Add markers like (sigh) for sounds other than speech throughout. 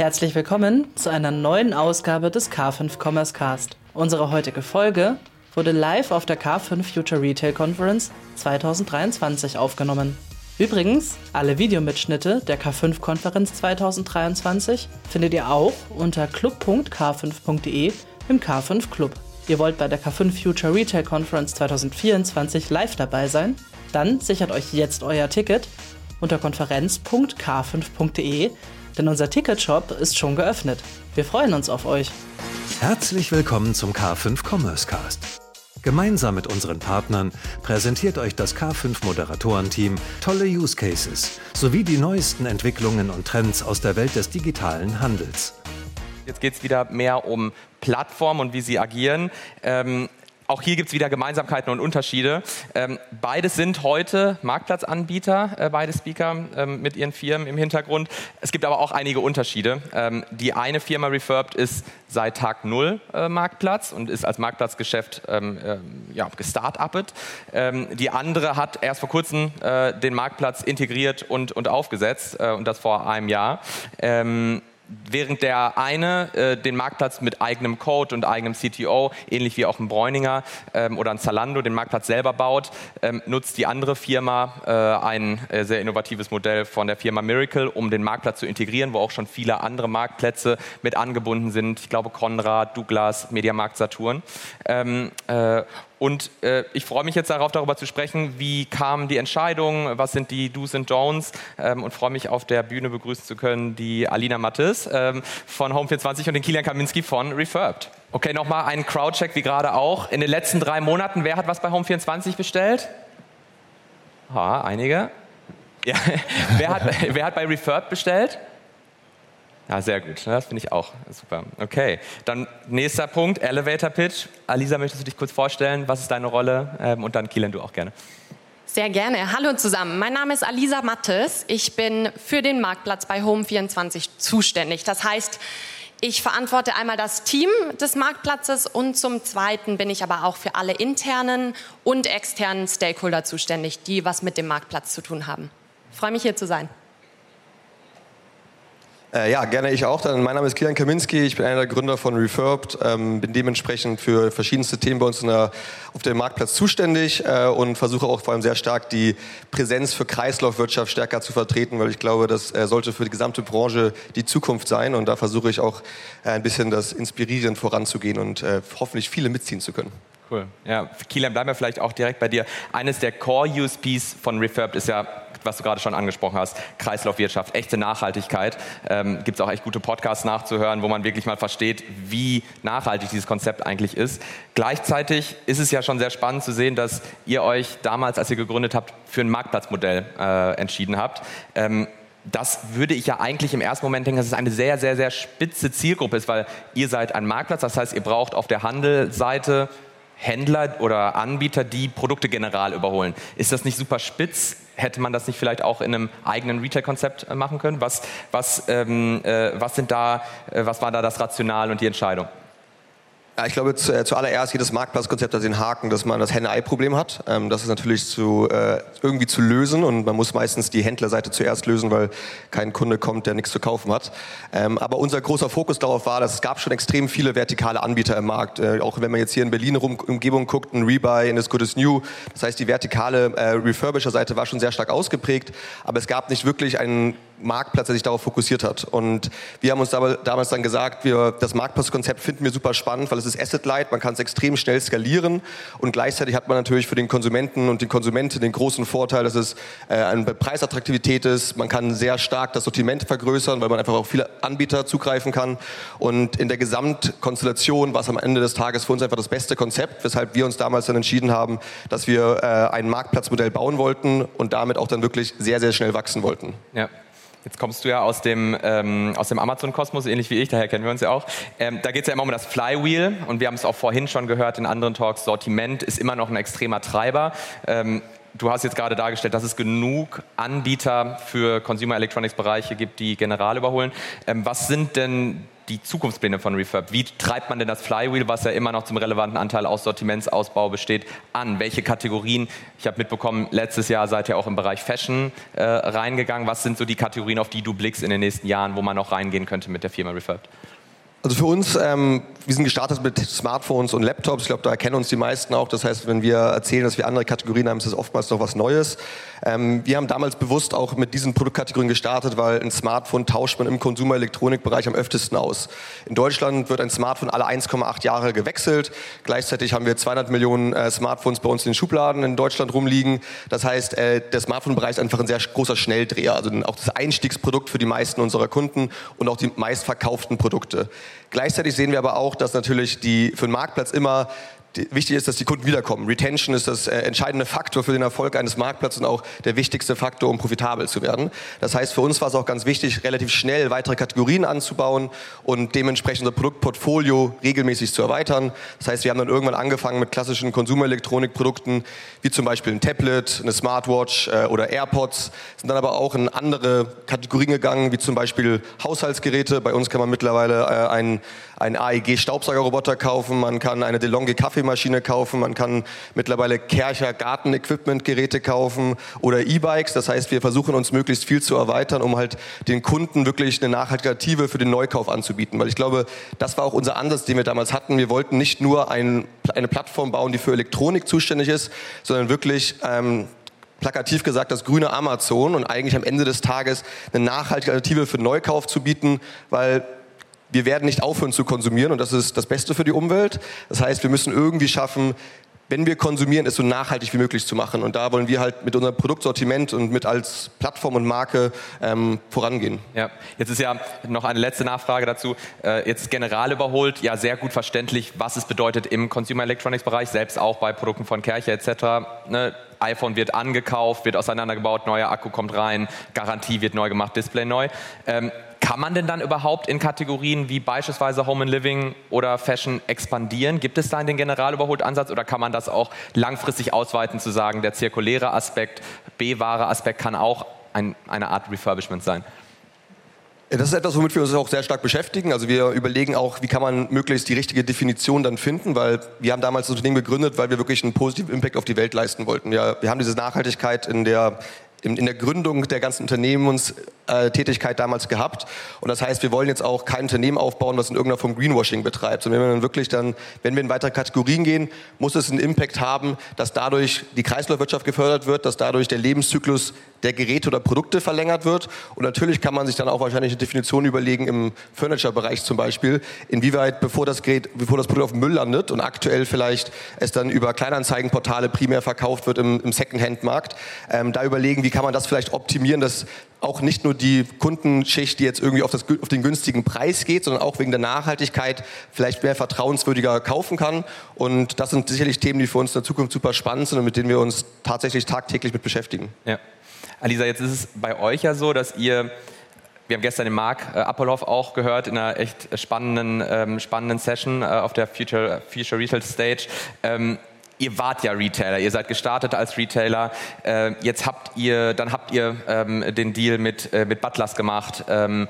Herzlich willkommen zu einer neuen Ausgabe des K5 Commerce Cast. Unsere heutige Folge wurde live auf der K5 Future Retail Conference 2023 aufgenommen. Übrigens, alle Videomitschnitte der K5-Konferenz 2023 findet ihr auch unter club.k5.de im K5 Club. Ihr wollt bei der K5 Future Retail Conference 2024 live dabei sein? Dann sichert euch jetzt euer Ticket unter konferenz.k5.de denn unser Ticketshop ist schon geöffnet. Wir freuen uns auf euch. Herzlich willkommen zum K5 Commerce Cast. Gemeinsam mit unseren Partnern präsentiert euch das K5 Moderatorenteam tolle Use Cases sowie die neuesten Entwicklungen und Trends aus der Welt des digitalen Handels. Jetzt geht es wieder mehr um Plattformen und wie sie agieren. Ähm, auch hier gibt es wieder Gemeinsamkeiten und Unterschiede. Ähm, beides sind heute Marktplatzanbieter, äh, beide Speaker ähm, mit ihren Firmen im Hintergrund. Es gibt aber auch einige Unterschiede. Ähm, die eine Firma Refurbed ist seit Tag Null äh, Marktplatz und ist als Marktplatzgeschäft ähm, äh, ja, gestartupet. Ähm, die andere hat erst vor kurzem äh, den Marktplatz integriert und, und aufgesetzt äh, und das vor einem Jahr. Ähm, während der eine äh, den Marktplatz mit eigenem Code und eigenem CTO, ähnlich wie auch ein Bräuninger ähm, oder ein Zalando, den Marktplatz selber baut, ähm, nutzt die andere Firma äh, ein äh, sehr innovatives Modell von der Firma Miracle, um den Marktplatz zu integrieren, wo auch schon viele andere Marktplätze mit angebunden sind. Ich glaube Konrad, Douglas, Mediamarkt Saturn. Ähm, äh, und äh, ich freue mich jetzt darauf, darüber zu sprechen, wie kam die Entscheidung, was sind die Do's und Don'ts ähm, und freue mich auf der Bühne begrüßen zu können die Alina Mattes ähm, von Home24 und den Kilian Kaminski von Refurbed. Okay, nochmal einen Crowdcheck wie gerade auch. In den letzten drei Monaten, wer hat was bei Home24 bestellt? Ha, einige. Ja. (laughs) wer, hat, wer hat bei Refurbed bestellt? Ja, sehr gut. Das finde ich auch super. Okay, dann nächster Punkt, Elevator Pitch. Alisa, möchtest du dich kurz vorstellen? Was ist deine Rolle? Ähm, und dann Kielan, du auch gerne. Sehr gerne. Hallo zusammen. Mein Name ist Alisa Mattes. Ich bin für den Marktplatz bei Home24 zuständig. Das heißt, ich verantworte einmal das Team des Marktplatzes und zum Zweiten bin ich aber auch für alle internen und externen Stakeholder zuständig, die was mit dem Marktplatz zu tun haben. Ich freue mich hier zu sein. Äh, ja, gerne ich auch. Dann, mein Name ist Kilian Kaminski, ich bin einer der Gründer von Refurbed, ähm, bin dementsprechend für verschiedenste Themen bei uns der, auf dem Marktplatz zuständig äh, und versuche auch vor allem sehr stark die Präsenz für Kreislaufwirtschaft stärker zu vertreten, weil ich glaube, das äh, sollte für die gesamte Branche die Zukunft sein und da versuche ich auch äh, ein bisschen das Inspirieren voranzugehen und äh, hoffentlich viele mitziehen zu können. Cool. Ja, Kilian, bleiben wir vielleicht auch direkt bei dir. Eines der Core-USPs von Refurbed ist ja was du gerade schon angesprochen hast, Kreislaufwirtschaft, echte Nachhaltigkeit. Ähm, Gibt es auch echt gute Podcasts nachzuhören, wo man wirklich mal versteht, wie nachhaltig dieses Konzept eigentlich ist. Gleichzeitig ist es ja schon sehr spannend zu sehen, dass ihr euch damals, als ihr gegründet habt, für ein Marktplatzmodell äh, entschieden habt. Ähm, das würde ich ja eigentlich im ersten Moment denken, dass es eine sehr, sehr, sehr spitze Zielgruppe ist, weil ihr seid ein Marktplatz, das heißt, ihr braucht auf der Handelseite Händler oder Anbieter, die Produkte general überholen. Ist das nicht super spitz? Hätte man das nicht vielleicht auch in einem eigenen Retail-Konzept äh, machen können? Was, was, ähm, äh, was, sind da, äh, was war da das Rational und die Entscheidung? Ja, ich glaube, äh, zuallererst jedes Marktplatzkonzept hat den Haken, dass man das Henne-Ei-Problem hat. Ähm, das ist natürlich zu, äh, irgendwie zu lösen und man muss meistens die Händlerseite zuerst lösen, weil kein Kunde kommt, der nichts zu kaufen hat. Ähm, aber unser großer Fokus darauf war, dass es gab schon extrem viele vertikale Anbieter im Markt. Äh, auch wenn man jetzt hier in Berlin rum, Umgebung guckt, ein Rebuy, ein As Good As New. Das heißt, die vertikale äh, Refurbisher-Seite war schon sehr stark ausgeprägt, aber es gab nicht wirklich einen Marktplatz, der sich darauf fokussiert hat. Und wir haben uns damals dann gesagt, wir, das Marktplatzkonzept finden wir super spannend, weil es ist Asset-Light, man kann es extrem schnell skalieren und gleichzeitig hat man natürlich für den Konsumenten und die Konsumentin den großen Vorteil, dass es äh, eine Preisattraktivität ist, man kann sehr stark das Sortiment vergrößern, weil man einfach auf viele Anbieter zugreifen kann und in der Gesamtkonstellation war es am Ende des Tages für uns einfach das beste Konzept, weshalb wir uns damals dann entschieden haben, dass wir äh, ein Marktplatzmodell bauen wollten und damit auch dann wirklich sehr, sehr schnell wachsen wollten. Ja. Jetzt kommst du ja aus dem, ähm, dem Amazon-Kosmos, ähnlich wie ich, daher kennen wir uns ja auch. Ähm, da geht es ja immer um das Flywheel und wir haben es auch vorhin schon gehört in anderen Talks, Sortiment ist immer noch ein extremer Treiber. Ähm, du hast jetzt gerade dargestellt, dass es genug Anbieter für Consumer Electronics Bereiche gibt, die General überholen. Ähm, was sind denn die Zukunftspläne von Refurb? Wie treibt man denn das Flywheel, was ja immer noch zum relevanten Anteil aus Sortimentsausbau besteht, an? Welche Kategorien? Ich habe mitbekommen, letztes Jahr seid ihr auch im Bereich Fashion äh, reingegangen. Was sind so die Kategorien, auf die du blickst in den nächsten Jahren, wo man noch reingehen könnte mit der Firma Refurb? Also für uns, ähm, wir sind gestartet mit Smartphones und Laptops. Ich glaube, da erkennen uns die meisten auch. Das heißt, wenn wir erzählen, dass wir andere Kategorien haben, ist das oftmals noch was Neues. Ähm, wir haben damals bewusst auch mit diesen Produktkategorien gestartet, weil ein Smartphone tauscht man im Konsumelektronikbereich am öftesten aus. In Deutschland wird ein Smartphone alle 1,8 Jahre gewechselt. Gleichzeitig haben wir 200 Millionen äh, Smartphones bei uns in den Schubladen in Deutschland rumliegen. Das heißt, äh, der Smartphone-Bereich ist einfach ein sehr großer Schnelldreher. Also auch das Einstiegsprodukt für die meisten unserer Kunden und auch die meistverkauften Produkte. Gleichzeitig sehen wir aber auch, dass natürlich die für den Marktplatz immer wichtig ist, dass die Kunden wiederkommen. Retention ist das äh, entscheidende Faktor für den Erfolg eines Marktplatzes und auch der wichtigste Faktor, um profitabel zu werden. Das heißt, für uns war es auch ganz wichtig, relativ schnell weitere Kategorien anzubauen und dementsprechend unser Produktportfolio regelmäßig zu erweitern. Das heißt, wir haben dann irgendwann angefangen mit klassischen Konsumelektronikprodukten, wie zum Beispiel ein Tablet, eine Smartwatch äh, oder AirPods, sind dann aber auch in andere Kategorien gegangen, wie zum Beispiel Haushaltsgeräte. Bei uns kann man mittlerweile äh, einen, einen AEG-Staubsaugerroboter kaufen, man kann eine DeLonghi Kaffee Kaffeemaschine kaufen, man kann mittlerweile Kercher Gartenequipment-Geräte kaufen oder E-Bikes. Das heißt, wir versuchen uns möglichst viel zu erweitern, um halt den Kunden wirklich eine nachhaltige Alternative für den Neukauf anzubieten. Weil ich glaube, das war auch unser Ansatz, den wir damals hatten. Wir wollten nicht nur ein, eine Plattform bauen, die für Elektronik zuständig ist, sondern wirklich ähm, plakativ gesagt das grüne Amazon und eigentlich am Ende des Tages eine nachhaltige Alternative für Neukauf zu bieten, weil wir werden nicht aufhören zu konsumieren und das ist das Beste für die Umwelt. Das heißt, wir müssen irgendwie schaffen, wenn wir konsumieren, es so nachhaltig wie möglich zu machen. Und da wollen wir halt mit unserem Produktsortiment und mit als Plattform und Marke ähm, vorangehen. Ja, jetzt ist ja noch eine letzte Nachfrage dazu. Äh, jetzt General überholt, ja sehr gut verständlich, was es bedeutet im Consumer Electronics Bereich, selbst auch bei Produkten von Kercher etc. Ne? iPhone wird angekauft, wird auseinandergebaut, neuer Akku kommt rein, Garantie wird neu gemacht, Display neu. Ähm, kann man denn dann überhaupt in Kategorien wie beispielsweise Home and Living oder Fashion expandieren? Gibt es da den Generalüberholt-Ansatz oder kann man das auch langfristig ausweiten zu sagen, der zirkuläre Aspekt, B-wahre Aspekt kann auch ein, eine Art Refurbishment sein? Das ist etwas, womit wir uns auch sehr stark beschäftigen. Also wir überlegen auch, wie kann man möglichst die richtige Definition dann finden, weil wir haben damals das Unternehmen gegründet, weil wir wirklich einen positiven Impact auf die Welt leisten wollten. Ja, wir haben diese Nachhaltigkeit in der in, in der Gründung der ganzen Unternehmenstätigkeit damals gehabt. Und das heißt, wir wollen jetzt auch kein Unternehmen aufbauen, was in irgendeiner Form Greenwashing betreibt, sondern wenn wir dann wirklich dann, wenn wir in weitere Kategorien gehen, muss es einen Impact haben, dass dadurch die Kreislaufwirtschaft gefördert wird, dass dadurch der Lebenszyklus der Geräte oder Produkte verlängert wird. Und natürlich kann man sich dann auch wahrscheinlich eine Definition überlegen im Furniture-Bereich zum Beispiel, inwieweit bevor das Gerät, bevor das Produkt auf Müll landet und aktuell vielleicht es dann über Kleinanzeigenportale primär verkauft wird im, im Secondhand-Markt, ähm, da überlegen, wie wie kann man das vielleicht optimieren, dass auch nicht nur die Kundenschicht, die jetzt irgendwie auf, das, auf, den günstigen Preis geht, sondern auch wegen der Nachhaltigkeit vielleicht mehr vertrauenswürdiger kaufen kann. Und das sind sicherlich Themen, die für uns in der Zukunft super spannend sind und mit denen wir uns tatsächlich tagtäglich mit beschäftigen. Ja. Alisa, jetzt ist es bei euch ja so, dass ihr wir haben gestern den Marc äh, Apolloff auch gehört in einer echt spannenden, ähm, spannenden Session äh, auf der Future, Future Retail Stage. Ähm, ihr wart ja Retailer, ihr seid gestartet als Retailer. Äh, jetzt habt ihr, dann habt ihr ähm, den Deal mit, äh, mit Butlers gemacht. Ähm,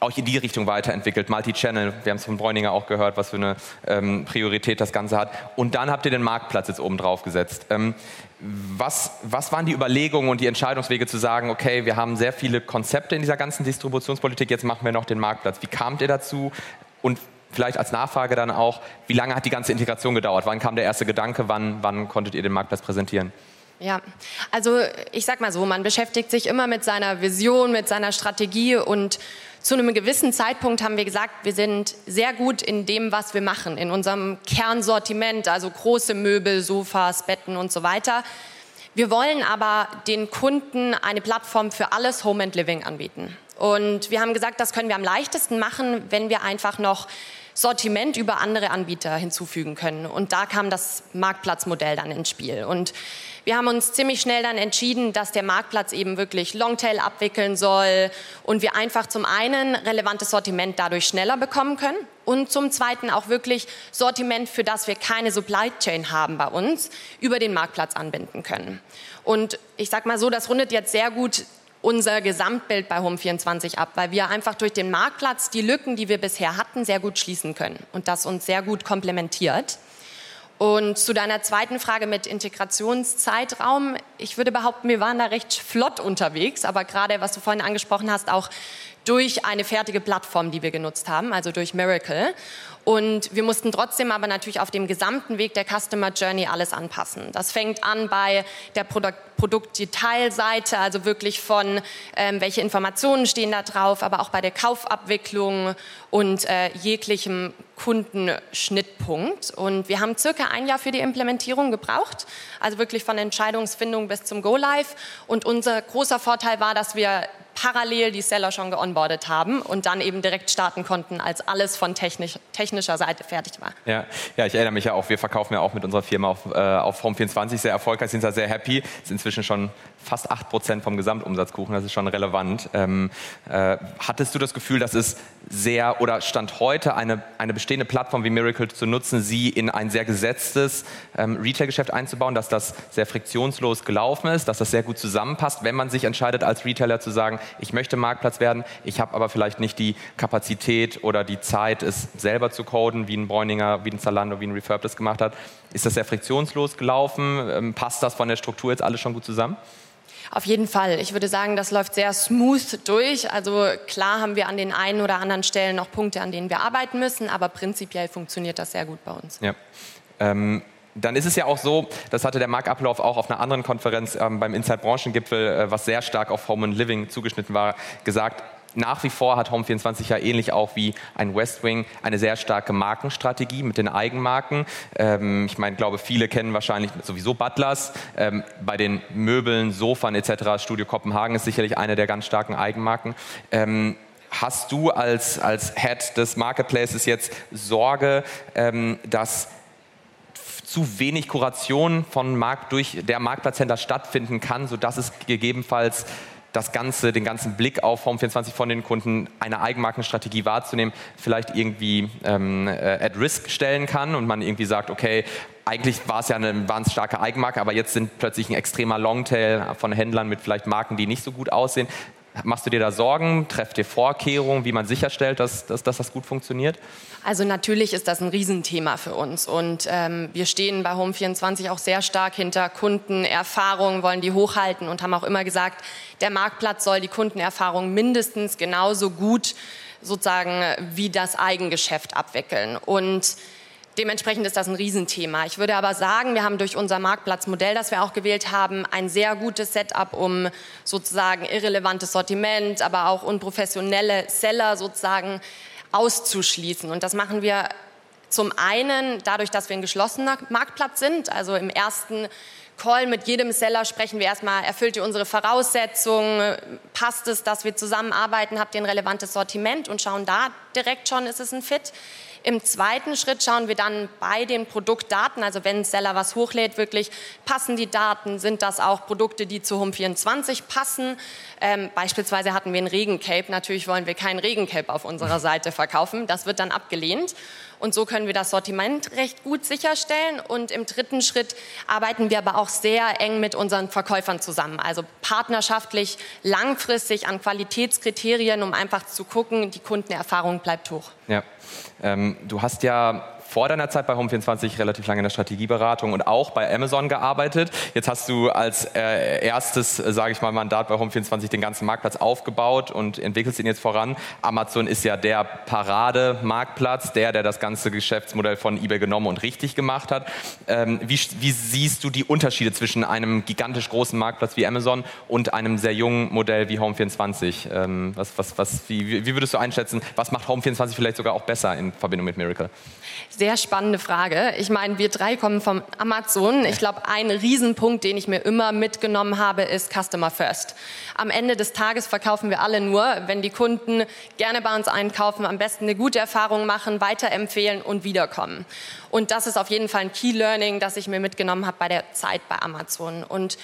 auch in die Richtung weiterentwickelt, Multi-Channel, wir haben es von Bräuninger auch gehört, was für eine ähm, Priorität das Ganze hat. Und dann habt ihr den Marktplatz jetzt oben drauf gesetzt. Ähm, was, was waren die Überlegungen und die Entscheidungswege zu sagen, okay, wir haben sehr viele Konzepte in dieser ganzen Distributionspolitik, jetzt machen wir noch den Marktplatz. Wie kamt ihr dazu und vielleicht als Nachfrage dann auch, wie lange hat die ganze Integration gedauert? Wann kam der erste Gedanke? Wann, wann konntet ihr den Marktplatz präsentieren? Ja, also ich sag mal so, man beschäftigt sich immer mit seiner Vision, mit seiner Strategie und zu einem gewissen Zeitpunkt haben wir gesagt, wir sind sehr gut in dem, was wir machen, in unserem Kernsortiment, also große Möbel, Sofas, Betten und so weiter. Wir wollen aber den Kunden eine Plattform für alles Home and Living anbieten. Und wir haben gesagt, das können wir am leichtesten machen, wenn wir einfach noch Sortiment über andere Anbieter hinzufügen können. Und da kam das Marktplatzmodell dann ins Spiel. Und wir haben uns ziemlich schnell dann entschieden, dass der Marktplatz eben wirklich Longtail abwickeln soll und wir einfach zum einen relevantes Sortiment dadurch schneller bekommen können und zum zweiten auch wirklich Sortiment, für das wir keine Supply Chain haben bei uns, über den Marktplatz anbinden können. Und ich sag mal so, das rundet jetzt sehr gut unser Gesamtbild bei Home24 ab, weil wir einfach durch den Marktplatz die Lücken, die wir bisher hatten, sehr gut schließen können und das uns sehr gut komplementiert. Und zu deiner zweiten Frage mit Integrationszeitraum. Ich würde behaupten, wir waren da recht flott unterwegs, aber gerade was du vorhin angesprochen hast, auch durch eine fertige Plattform, die wir genutzt haben, also durch Miracle. Und wir mussten trotzdem aber natürlich auf dem gesamten Weg der Customer Journey alles anpassen. Das fängt an bei der Produkt Produktdetailseite, also wirklich von ähm, welche Informationen stehen da drauf, aber auch bei der Kaufabwicklung und äh, jeglichem Kundenschnittpunkt. Und wir haben circa ein Jahr für die Implementierung gebraucht, also wirklich von Entscheidungsfindung bis zum Go Live. Und unser großer Vorteil war, dass wir parallel die Seller schon geonboardet haben und dann eben direkt starten konnten, als alles von technisch, technischer Seite fertig war. Ja, ja, ich erinnere mich ja auch, wir verkaufen ja auch mit unserer Firma auf, äh, auf Home24 sehr erfolgreich, sind da sehr happy, sind inzwischen schon fast 8% vom Gesamtumsatzkuchen, das ist schon relevant. Ähm, äh, hattest du das Gefühl, dass es sehr oder stand heute eine, eine bestehende Plattform wie Miracle zu nutzen, sie in ein sehr gesetztes ähm, Retail-Geschäft einzubauen, dass das sehr friktionslos gelaufen ist, dass das sehr gut zusammenpasst, wenn man sich entscheidet als Retailer zu sagen, ich möchte Marktplatz werden, ich habe aber vielleicht nicht die Kapazität oder die Zeit, es selber zu coden, wie ein Bräuninger, wie ein Zalando, wie ein Refurb das gemacht hat. Ist das sehr friktionslos gelaufen? Ähm, passt das von der Struktur jetzt alles schon gut zusammen? Auf jeden Fall. Ich würde sagen, das läuft sehr smooth durch. Also klar haben wir an den einen oder anderen Stellen noch Punkte, an denen wir arbeiten müssen, aber prinzipiell funktioniert das sehr gut bei uns. Ja. Ähm dann ist es ja auch so, das hatte der Marc Ablauf auch auf einer anderen Konferenz ähm, beim Inside Branchengipfel, äh, was sehr stark auf Home and Living zugeschnitten war, gesagt, nach wie vor hat Home24 ja ähnlich auch wie ein Westwing eine sehr starke Markenstrategie mit den Eigenmarken. Ähm, ich meine, glaube, viele kennen wahrscheinlich sowieso Butlers. Ähm, bei den Möbeln, Sofern etc. Studio Kopenhagen ist sicherlich eine der ganz starken Eigenmarken. Ähm, hast du als, als Head des Marketplaces jetzt Sorge, ähm, dass zu wenig Kuration von Markt durch der Marktplatzhändler stattfinden kann, sodass es gegebenenfalls das Ganze, den ganzen Blick auf Home24 von den Kunden, eine Eigenmarkenstrategie wahrzunehmen, vielleicht irgendwie ähm, äh, at risk stellen kann und man irgendwie sagt, okay, eigentlich war es ja eine wahnsinnig starke Eigenmarke, aber jetzt sind plötzlich ein extremer Longtail von Händlern mit vielleicht Marken, die nicht so gut aussehen. Machst du dir da Sorgen? Trefft dir Vorkehrungen, wie man sicherstellt, dass, dass, dass das gut funktioniert? Also natürlich ist das ein Riesenthema für uns und ähm, wir stehen bei Home24 auch sehr stark hinter Kundenerfahrungen, wollen die hochhalten und haben auch immer gesagt, der Marktplatz soll die Kundenerfahrung mindestens genauso gut sozusagen wie das Eigengeschäft abwickeln. Und Dementsprechend ist das ein Riesenthema. Ich würde aber sagen, wir haben durch unser Marktplatzmodell, das wir auch gewählt haben, ein sehr gutes Setup, um sozusagen irrelevantes Sortiment, aber auch unprofessionelle Seller sozusagen auszuschließen. Und das machen wir zum einen dadurch, dass wir ein geschlossener Marktplatz sind. Also im ersten Call mit jedem Seller sprechen wir erstmal, erfüllt ihr unsere Voraussetzungen, passt es, dass wir zusammenarbeiten, habt ihr ein relevantes Sortiment und schauen da direkt schon, ist es ein Fit. Im zweiten Schritt schauen wir dann bei den Produktdaten, also wenn ein Seller was hochlädt, wirklich passen die Daten, sind das auch Produkte, die zu Home24 passen. Ähm, beispielsweise hatten wir ein Regencape, natürlich wollen wir kein Regencape auf unserer (laughs) Seite verkaufen, das wird dann abgelehnt. Und so können wir das Sortiment recht gut sicherstellen. Und im dritten Schritt arbeiten wir aber auch sehr eng mit unseren Verkäufern zusammen. Also partnerschaftlich, langfristig an Qualitätskriterien, um einfach zu gucken, die Kundenerfahrung bleibt hoch. Ja. Ähm, du hast ja vor deiner Zeit bei Home24 relativ lange in der Strategieberatung und auch bei Amazon gearbeitet. Jetzt hast du als äh, erstes, äh, sage ich mal, Mandat bei Home24 den ganzen Marktplatz aufgebaut und entwickelst ihn jetzt voran. Amazon ist ja der Parademarktplatz, der, der das ganze Geschäftsmodell von eBay genommen und richtig gemacht hat. Ähm, wie, wie siehst du die Unterschiede zwischen einem gigantisch großen Marktplatz wie Amazon und einem sehr jungen Modell wie Home24? Ähm, was, was, was, wie, wie würdest du einschätzen, was macht Home24 vielleicht sogar auch besser in Verbindung mit Miracle? Sehr spannende Frage. Ich meine, wir drei kommen vom Amazon. Ich glaube, ein Riesenpunkt, den ich mir immer mitgenommen habe, ist Customer First. Am Ende des Tages verkaufen wir alle nur, wenn die Kunden gerne bei uns einkaufen, am besten eine gute Erfahrung machen, weiterempfehlen und wiederkommen. Und das ist auf jeden Fall ein Key Learning, das ich mir mitgenommen habe bei der Zeit bei Amazon. Und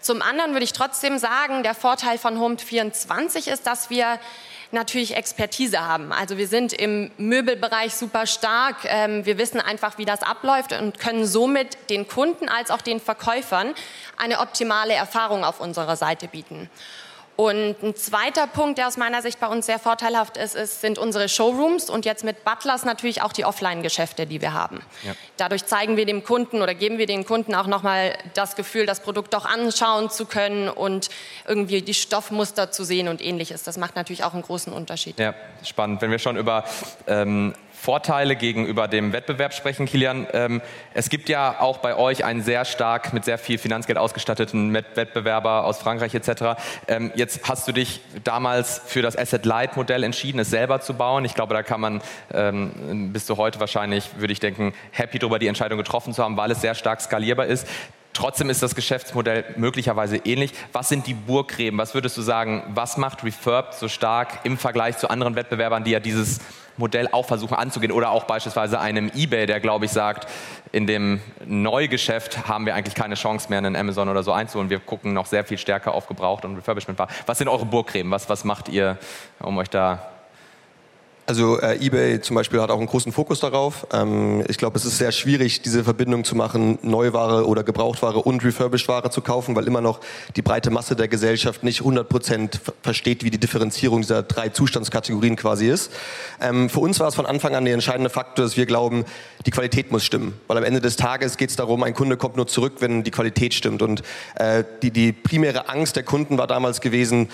zum anderen würde ich trotzdem sagen, der Vorteil von Home24 ist, dass wir natürlich Expertise haben. Also wir sind im Möbelbereich super stark. Ähm, wir wissen einfach, wie das abläuft und können somit den Kunden als auch den Verkäufern eine optimale Erfahrung auf unserer Seite bieten. Und ein zweiter Punkt, der aus meiner Sicht bei uns sehr vorteilhaft ist, ist sind unsere Showrooms und jetzt mit Butlers natürlich auch die Offline-Geschäfte, die wir haben. Ja. Dadurch zeigen wir dem Kunden oder geben wir den Kunden auch nochmal das Gefühl, das Produkt doch anschauen zu können und irgendwie die Stoffmuster zu sehen und ähnliches. Das macht natürlich auch einen großen Unterschied. Ja, spannend. Wenn wir schon über ähm, Vorteile gegenüber dem Wettbewerb sprechen, Kilian. Ähm, es gibt ja auch bei euch einen sehr stark mit sehr viel Finanzgeld ausgestatteten Wettbewerber aus Frankreich etc. Ähm, jetzt hast du dich damals für das Asset-Light-Modell entschieden, es selber zu bauen. Ich glaube, da kann man ähm, bis zu heute wahrscheinlich, würde ich denken, happy darüber die Entscheidung getroffen zu haben, weil es sehr stark skalierbar ist. Trotzdem ist das Geschäftsmodell möglicherweise ähnlich. Was sind die Burggräben? Was würdest du sagen, was macht Refurb so stark im Vergleich zu anderen Wettbewerbern, die ja dieses Modell auch versuchen anzugehen. Oder auch beispielsweise einem eBay, der, glaube ich, sagt, in dem Neugeschäft haben wir eigentlich keine Chance mehr, einen Amazon oder so einzuholen. Wir gucken noch sehr viel stärker auf Gebraucht und Refurbishment. Was sind eure Burggräben? Was, was macht ihr, um euch da also äh, eBay zum Beispiel hat auch einen großen Fokus darauf. Ähm, ich glaube, es ist sehr schwierig, diese Verbindung zu machen, Neuware oder Gebrauchtware und refurbished Ware zu kaufen, weil immer noch die breite Masse der Gesellschaft nicht 100 Prozent versteht, wie die Differenzierung dieser drei Zustandskategorien quasi ist. Ähm, für uns war es von Anfang an der entscheidende Faktor, dass wir glauben, die Qualität muss stimmen. Weil am Ende des Tages geht es darum, ein Kunde kommt nur zurück, wenn die Qualität stimmt. Und äh, die, die primäre Angst der Kunden war damals gewesen,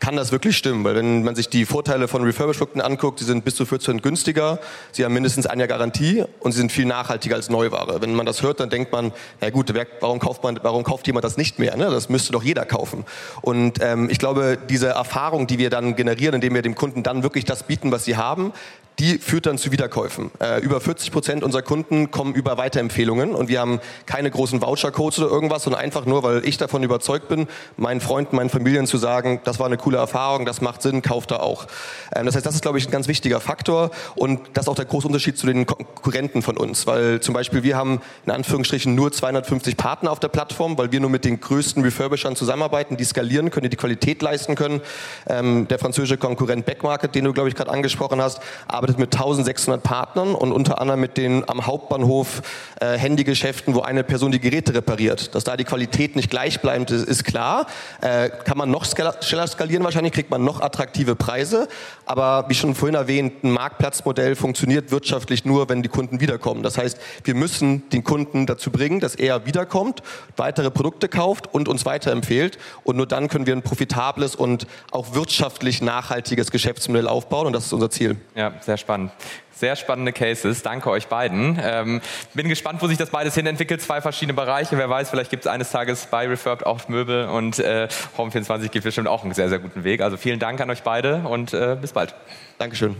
kann das wirklich stimmen, weil wenn man sich die Vorteile von Refurbished-Produkten anguckt, sie sind bis zu 14 günstiger, sie haben mindestens ein Jahr Garantie und sie sind viel nachhaltiger als Neuware. Wenn man das hört, dann denkt man, na gut, warum kauft, man, warum kauft jemand das nicht mehr? Ne? Das müsste doch jeder kaufen. Und ähm, ich glaube, diese Erfahrung, die wir dann generieren, indem wir dem Kunden dann wirklich das bieten, was sie haben, die führt dann zu Wiederkäufen. Äh, über 40 Prozent unserer Kunden kommen über Weiterempfehlungen und wir haben keine großen Vouchercodes oder irgendwas, sondern einfach nur, weil ich davon überzeugt bin, meinen Freunden, meinen Familien zu sagen, das war eine coole Erfahrung, das macht Sinn, kauft da auch. Ähm, das heißt, das ist, glaube ich, ein ganz wichtiger Faktor und das ist auch der große Unterschied zu den Konkurrenten von uns, weil zum Beispiel wir haben in Anführungsstrichen nur 250 Partner auf der Plattform, weil wir nur mit den größten Refurbishern zusammenarbeiten, die skalieren können, die die Qualität leisten können. Ähm, der französische Konkurrent Backmarket, den du, glaube ich, gerade angesprochen hast, arbeitet mit 1600 Partnern und unter anderem mit den am Hauptbahnhof äh, Handygeschäften, wo eine Person die Geräte repariert. Dass da die Qualität nicht gleichbleibend ist, ist klar. Äh, kann man noch schneller skalieren wahrscheinlich, kriegt man noch attraktive Preise. Aber wie schon vorhin erwähnt, ein Marktplatzmodell funktioniert wirtschaftlich nur, wenn die Kunden wiederkommen. Das heißt, wir müssen den Kunden dazu bringen, dass er wiederkommt, weitere Produkte kauft und uns weiterempfehlt. Und nur dann können wir ein profitables und auch wirtschaftlich nachhaltiges Geschäftsmodell aufbauen. Und das ist unser Ziel. Ja, sehr spannend. Sehr spannende Cases. Danke euch beiden. Ähm, bin gespannt, wo sich das beides hin entwickelt. Zwei verschiedene Bereiche. Wer weiß, vielleicht gibt es eines Tages bei Refurbed auch Möbel und äh, Home24 geht bestimmt auch einen sehr, sehr guten Weg. Also vielen Dank an euch beide und äh, bis bald. Dankeschön.